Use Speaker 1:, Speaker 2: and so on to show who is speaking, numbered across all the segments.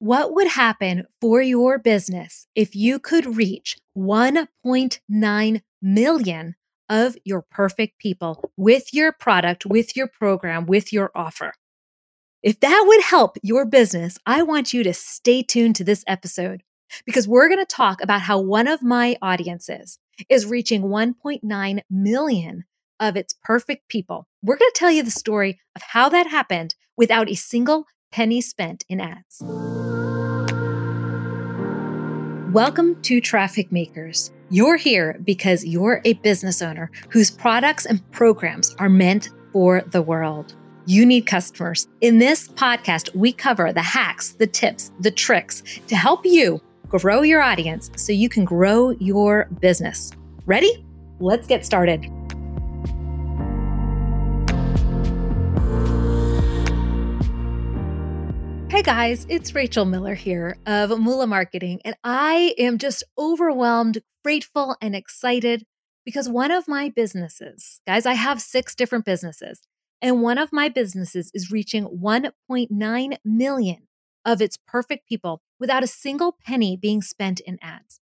Speaker 1: What would happen for your business if you could reach 1.9 million of your perfect people with your product, with your program, with your offer? If that would help your business, I want you to stay tuned to this episode because we're going to talk about how one of my audiences is reaching 1.9 million of its perfect people. We're going to tell you the story of how that happened without a single penny spent in ads. Welcome to Traffic Makers. You're here because you're a business owner whose products and programs are meant for the world. You need customers. In this podcast, we cover the hacks, the tips, the tricks to help you grow your audience so you can grow your business. Ready? Let's get started. Hey guys, it's Rachel Miller here of Moolah Marketing, and I am just overwhelmed, grateful, and excited because one of my businesses, guys, I have six different businesses, and one of my businesses is reaching 1.9 million of its perfect people without a single penny being spent in ads.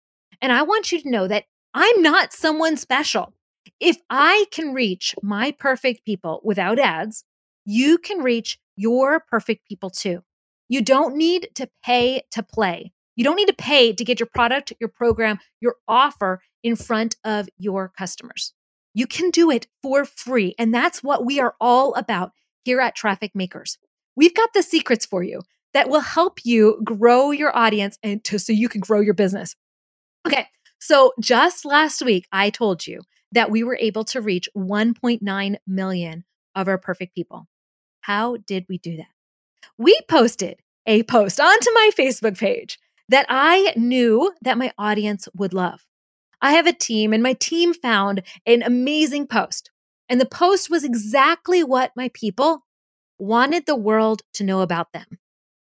Speaker 1: And I want you to know that I'm not someone special. If I can reach my perfect people without ads, you can reach your perfect people too. You don't need to pay to play. You don't need to pay to get your product, your program, your offer in front of your customers. You can do it for free. And that's what we are all about here at Traffic Makers. We've got the secrets for you that will help you grow your audience and to, so you can grow your business. Okay. So just last week, I told you that we were able to reach 1.9 million of our perfect people. How did we do that? We posted a post onto my Facebook page that I knew that my audience would love. I have a team and my team found an amazing post. And the post was exactly what my people wanted the world to know about them.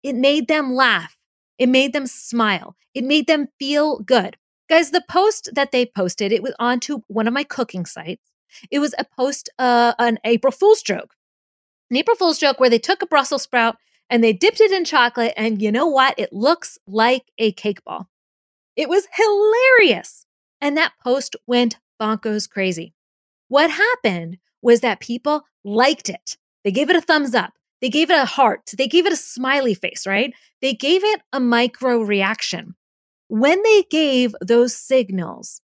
Speaker 1: It made them laugh. It made them smile. It made them feel good. Guys, the post that they posted, it was onto one of my cooking sites. It was a post, uh, an April Fool's joke. An April Fool's joke where they took a Brussels sprout and they dipped it in chocolate. And you know what? It looks like a cake ball. It was hilarious. And that post went bonkers crazy. What happened was that people liked it. They gave it a thumbs up. They gave it a heart. They gave it a smiley face, right? They gave it a micro reaction. When they gave those signals,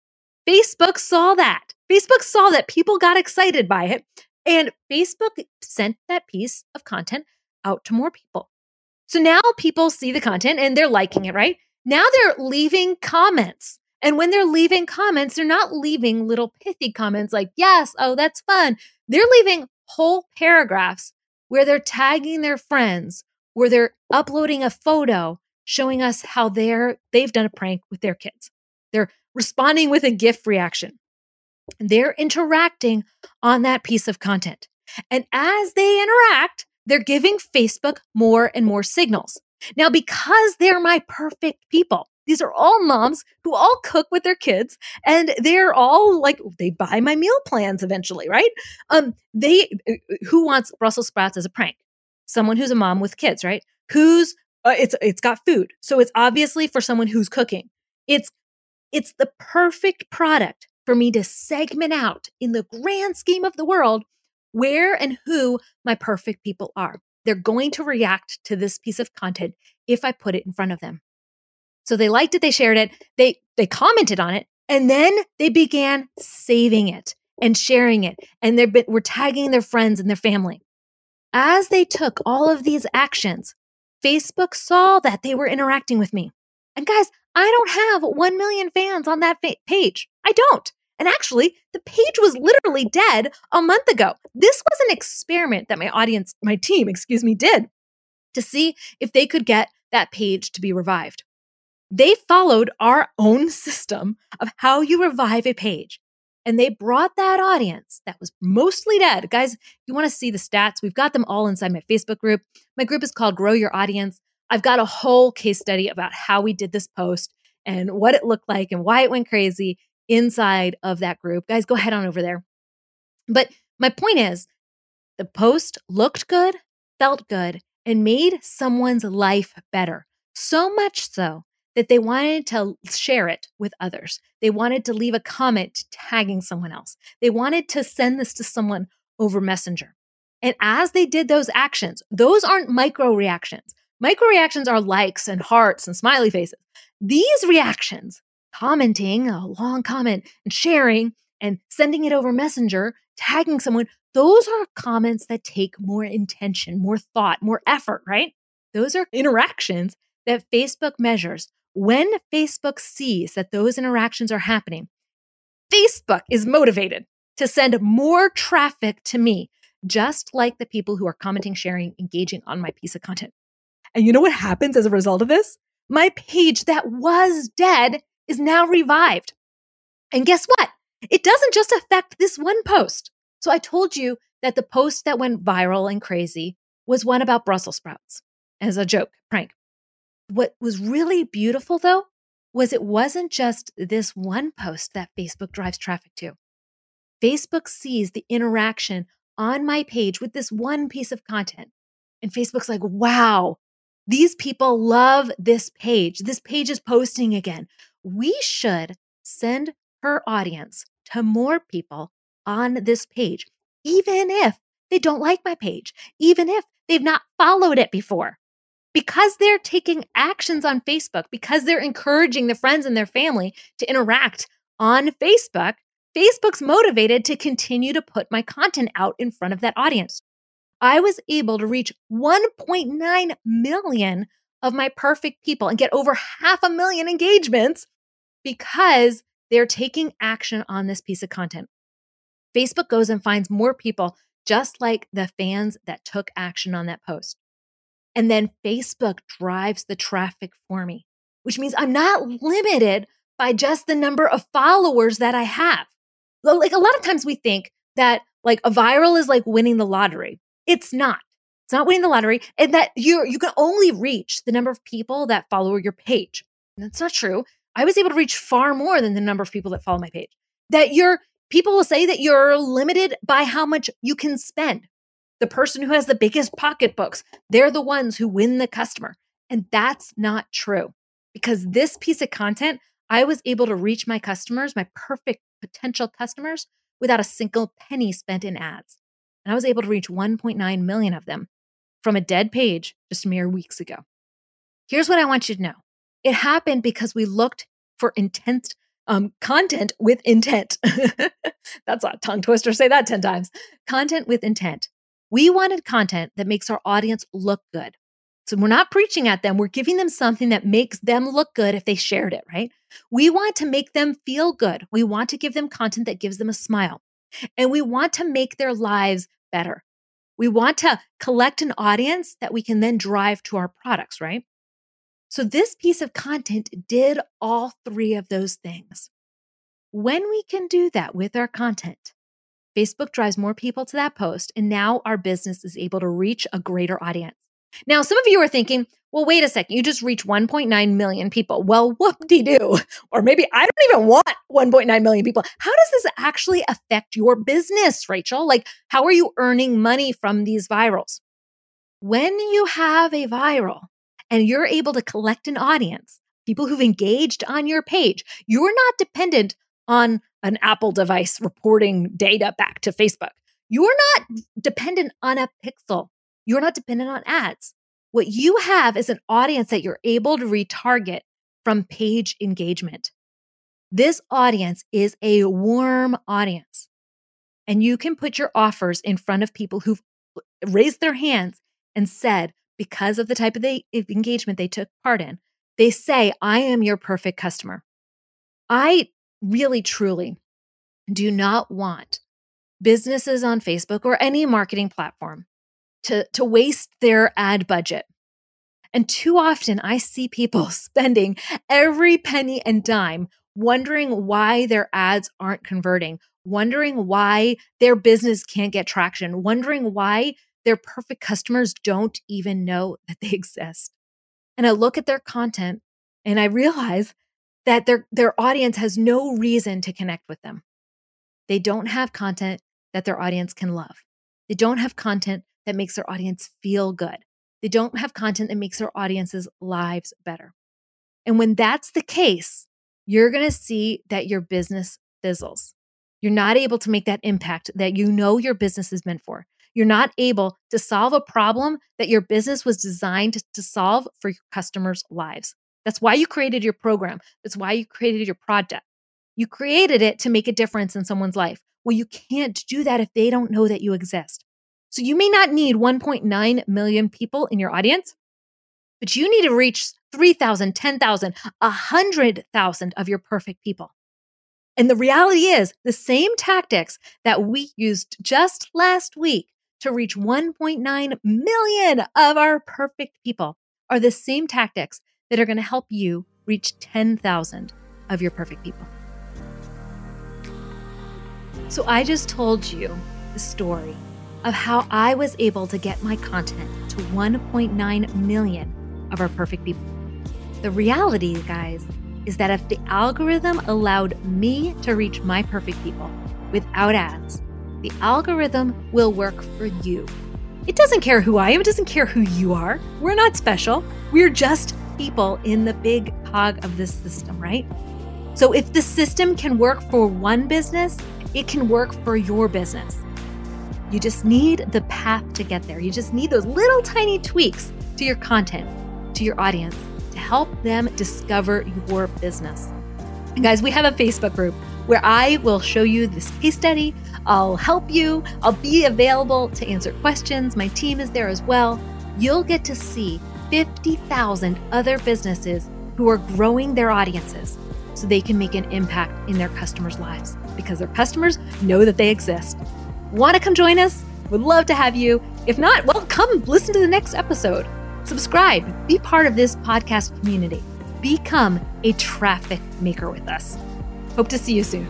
Speaker 1: Facebook saw that. Facebook saw that people got excited by it. And Facebook sent that piece of content out to more people. So now people see the content and they're liking it, right? Now they're leaving comments. And when they're leaving comments, they're not leaving little pithy comments like, yes, oh, that's fun. They're leaving whole paragraphs where they're tagging their friends, where they're uploading a photo showing us how they're they've done a prank with their kids. They're responding with a GIF reaction. They're interacting on that piece of content. And as they interact, they're giving Facebook more and more signals. Now, because they're my perfect people, these are all moms who all cook with their kids and they're all like they buy my meal plans eventually right? Um they uh, who wants brussels sprouts as a prank? Someone who's a mom with kids right? Who's uh, it's it's got food so it's obviously for someone who's cooking. It's it's the perfect product for me to segment out in the grand scheme of the world where and who my perfect people are. They're going to react to this piece of content if I put it in front of them. So they liked it, they shared it, they they commented on it, and then they began saving it and sharing it, and they were tagging their friends and their family. As they took all of these actions, Facebook saw that they were interacting with me. And guys, I don't have 1 million fans on that fa- page. I don't. And actually, the page was literally dead a month ago. This was an experiment that my audience, my team, excuse me, did to see if they could get that page to be revived. They followed our own system of how you revive a page. And they brought that audience that was mostly dead. Guys, you want to see the stats? We've got them all inside my Facebook group. My group is called Grow Your Audience. I've got a whole case study about how we did this post and what it looked like and why it went crazy inside of that group. Guys, go head on over there. But my point is the post looked good, felt good, and made someone's life better. So much so that they wanted to share it with others. They wanted to leave a comment tagging someone else. They wanted to send this to someone over Messenger. And as they did those actions, those aren't micro reactions. Micro reactions are likes and hearts and smiley faces. These reactions, commenting a long comment and sharing and sending it over Messenger, tagging someone, those are comments that take more intention, more thought, more effort, right? Those are interactions that Facebook measures when Facebook sees that those interactions are happening, Facebook is motivated to send more traffic to me, just like the people who are commenting, sharing, engaging on my piece of content. And you know what happens as a result of this? My page that was dead is now revived. And guess what? It doesn't just affect this one post. So I told you that the post that went viral and crazy was one about Brussels sprouts as a joke, prank. What was really beautiful though was it wasn't just this one post that Facebook drives traffic to. Facebook sees the interaction on my page with this one piece of content. And Facebook's like, wow, these people love this page. This page is posting again. We should send her audience to more people on this page, even if they don't like my page, even if they've not followed it before because they're taking actions on Facebook, because they're encouraging their friends and their family to interact on Facebook, Facebook's motivated to continue to put my content out in front of that audience. I was able to reach 1.9 million of my perfect people and get over half a million engagements because they're taking action on this piece of content. Facebook goes and finds more people just like the fans that took action on that post. And then Facebook drives the traffic for me, which means I'm not limited by just the number of followers that I have. Like a lot of times we think that like a viral is like winning the lottery. It's not. It's not winning the lottery and that you you can only reach the number of people that follow your page. And that's not true. I was able to reach far more than the number of people that follow my page. That you're people will say that you're limited by how much you can spend the person who has the biggest pocketbooks, they're the ones who win the customer. And that's not true because this piece of content, I was able to reach my customers, my perfect potential customers, without a single penny spent in ads. And I was able to reach 1.9 million of them from a dead page just mere weeks ago. Here's what I want you to know it happened because we looked for intense um, content with intent. That's a tongue twister. Say that 10 times. Content with intent. We wanted content that makes our audience look good. So we're not preaching at them. We're giving them something that makes them look good if they shared it, right? We want to make them feel good. We want to give them content that gives them a smile. And we want to make their lives better. We want to collect an audience that we can then drive to our products, right? So this piece of content did all three of those things. When we can do that with our content, Facebook drives more people to that post, and now our business is able to reach a greater audience. Now, some of you are thinking, well, wait a second, you just reach 1.9 million people. Well, whoop de doo. Or maybe I don't even want 1.9 million people. How does this actually affect your business, Rachel? Like, how are you earning money from these virals? When you have a viral and you're able to collect an audience, people who've engaged on your page, you're not dependent on an Apple device reporting data back to Facebook. You're not dependent on a pixel. You're not dependent on ads. What you have is an audience that you're able to retarget from page engagement. This audience is a warm audience. And you can put your offers in front of people who've raised their hands and said, because of the type of the engagement they took part in, they say, I am your perfect customer. I really, truly do not want businesses on Facebook or any marketing platform to, to waste their ad budget. And too often I see people spending every penny and dime wondering why their ads aren't converting, wondering why their business can't get traction, wondering why their perfect customers don't even know that they exist. And I look at their content and I realize that their their audience has no reason to connect with them. They don't have content that their audience can love. They don't have content that makes their audience feel good. They don't have content that makes their audience's lives better. And when that's the case, you're going to see that your business fizzles. You're not able to make that impact that you know your business is meant for. You're not able to solve a problem that your business was designed to solve for your customers' lives. That's why you created your program. That's why you created your project. You created it to make a difference in someone's life. Well, you can't do that if they don't know that you exist. So you may not need 1.9 million people in your audience, but you need to reach 3,000, 10,000, 100,000 of your perfect people. And the reality is, the same tactics that we used just last week to reach 1.9 million of our perfect people are the same tactics that are going to help you reach 10,000 of your perfect people. So I just told you the story of how I was able to get my content to 1.9 million of our perfect people. The reality, guys, is that if the algorithm allowed me to reach my perfect people without ads, the algorithm will work for you. It doesn't care who I am, it doesn't care who you are. We're not special. We're just people in the big cog of this system, right? So if the system can work for one business, it can work for your business. You just need the path to get there. You just need those little tiny tweaks to your content, to your audience to help them discover your business. And guys, we have a Facebook group where I will show you this case study. I'll help you. I'll be available to answer questions. My team is there as well. You'll get to see 50,000 other businesses who are growing their audiences so they can make an impact in their customers' lives because their customers know that they exist. Want to come join us? Would love to have you. If not, well, come listen to the next episode. Subscribe, be part of this podcast community. Become a traffic maker with us. Hope to see you soon.